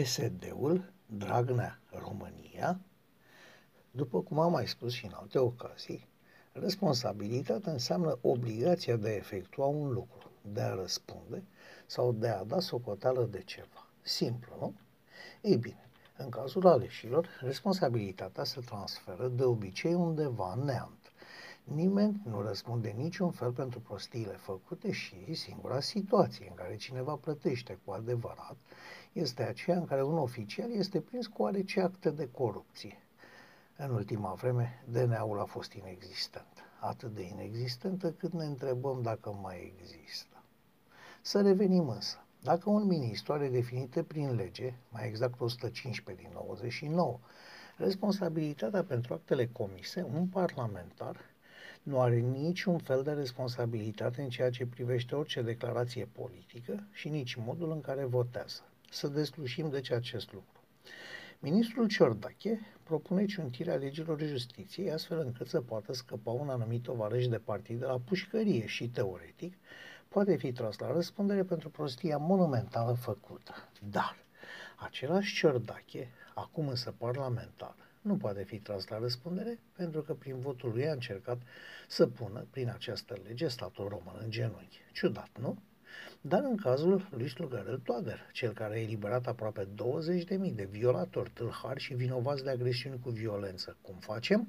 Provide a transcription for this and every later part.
PSD-ul, Dragnea România, după cum am mai spus și în alte ocazii, responsabilitatea înseamnă obligația de a efectua un lucru, de a răspunde sau de a da socoteală de ceva. Simplu, nu? Ei bine, în cazul aleșilor, responsabilitatea se transferă de obicei undeva în neant. Nimeni nu răspunde niciun fel pentru prostiile făcute și singura situație în care cineva plătește cu adevărat este aceea în care un oficial este prins cu oarece acte de corupție. În ultima vreme, DNA-ul a fost inexistent. Atât de inexistentă cât ne întrebăm dacă mai există. Să revenim însă. Dacă un ministru are definite prin lege, mai exact 115 din 99, responsabilitatea pentru actele comise, un parlamentar nu are niciun fel de responsabilitate în ceea ce privește orice declarație politică și nici modul în care votează. Să deslușim deci acest lucru. Ministrul Ciordache propune ciuntirea legilor justiției astfel încât să poată scăpa un anumit tovarăș de partid de la pușcărie și, teoretic, poate fi tras la răspundere pentru prostia monumentală făcută. Dar același Ciordache, acum însă parlamentar, nu poate fi tras la răspundere pentru că prin votul lui a încercat să pună prin această lege statul român în genunchi. Ciudat, nu? Dar în cazul lui Slugărel Toader, cel care a eliberat aproape 20.000 de violatori, tâlhari și vinovați de agresiuni cu violență, cum facem?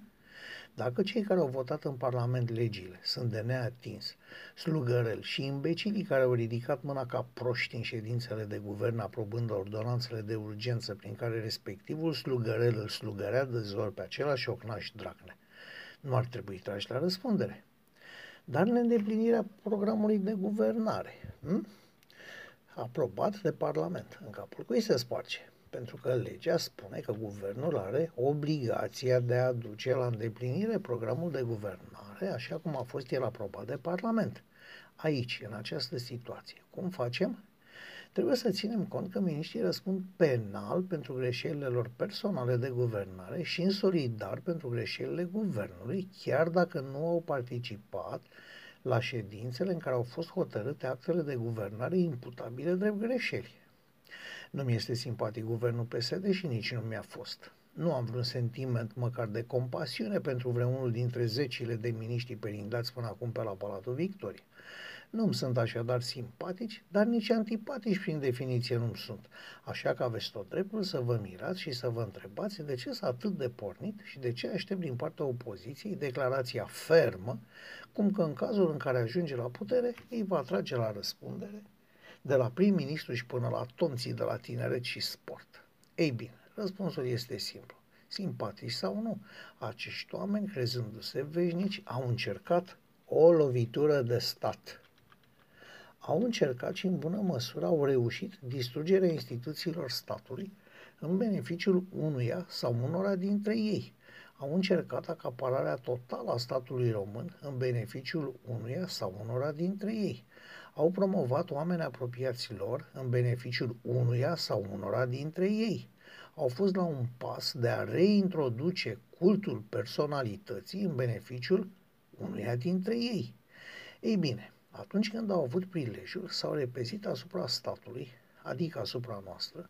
Dacă cei care au votat în Parlament legile sunt de neatins, slugărel și imbecilii care au ridicat mâna ca proști în ședințele de guvern aprobând ordonanțele de urgență prin care respectivul slugărel îl slugărea de zor pe același ocnaș dracne, nu ar trebui trași la răspundere. Dar neîndeplinirea programului de guvernare, hm? aprobat de Parlament, în capul cui se sparge? pentru că legea spune că guvernul are obligația de a duce la îndeplinire programul de guvernare, așa cum a fost el aprobat de Parlament. Aici, în această situație, cum facem? Trebuie să ținem cont că miniștrii răspund penal pentru greșelile lor personale de guvernare și în solidar pentru greșelile guvernului, chiar dacă nu au participat la ședințele în care au fost hotărâte actele de guvernare imputabile drept greșeli. Nu mi este simpatic guvernul PSD și nici nu mi-a fost. Nu am vreun sentiment măcar de compasiune pentru vreunul dintre zecile de miniștri perindați până acum pe la Palatul Victoriei. Nu-mi sunt așadar simpatici, dar nici antipatici prin definiție nu sunt. Așa că aveți tot dreptul să vă mirați și să vă întrebați de ce s-a atât de pornit și de ce aștept din partea opoziției declarația fermă, cum că în cazul în care ajunge la putere, îi va trage la răspundere de la prim-ministru și până la tonții de la tineret și sport? Ei bine, răspunsul este simplu. Simpatici sau nu, acești oameni, crezându-se veșnici, au încercat o lovitură de stat. Au încercat și în bună măsură au reușit distrugerea instituțiilor statului în beneficiul unuia sau unora dintre ei. Au încercat acapararea totală a statului român în beneficiul unuia sau unora dintre ei au promovat oameni apropiați lor în beneficiul unuia sau unora dintre ei. Au fost la un pas de a reintroduce cultul personalității în beneficiul unuia dintre ei. Ei bine, atunci când au avut prilejul, s-au repezit asupra statului, adică asupra noastră,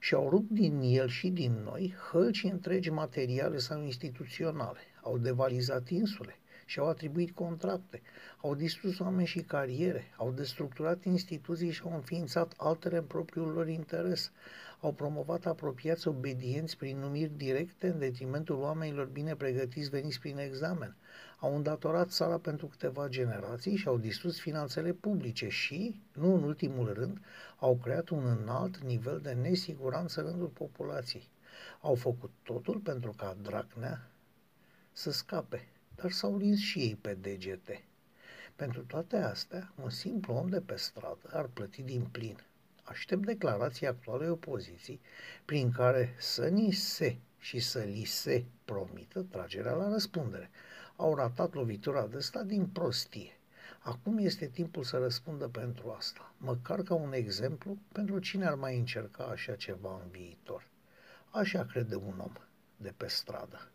și au rupt din el și din noi hălci întregi materiale sau instituționale, au devalizat insule, și-au atribuit contracte, au distrus oameni și cariere, au destructurat instituții și au înființat altele în propriul lor interes, au promovat apropiați obedienți prin numiri directe în detrimentul oamenilor bine pregătiți veniți prin examen, au îndatorat țara pentru câteva generații și au distrus finanțele publice și, nu în ultimul rând, au creat un înalt nivel de nesiguranță în rândul populației. Au făcut totul pentru ca Dracnea să scape dar s-au lins și ei pe degete. Pentru toate astea, un simplu om de pe stradă ar plăti din plin. Aștept declarația actualei opoziții prin care să ni se și să li se promită tragerea la răspundere. Au ratat lovitura de stat din prostie. Acum este timpul să răspundă pentru asta, măcar ca un exemplu pentru cine ar mai încerca așa ceva în viitor. Așa crede un om de pe stradă.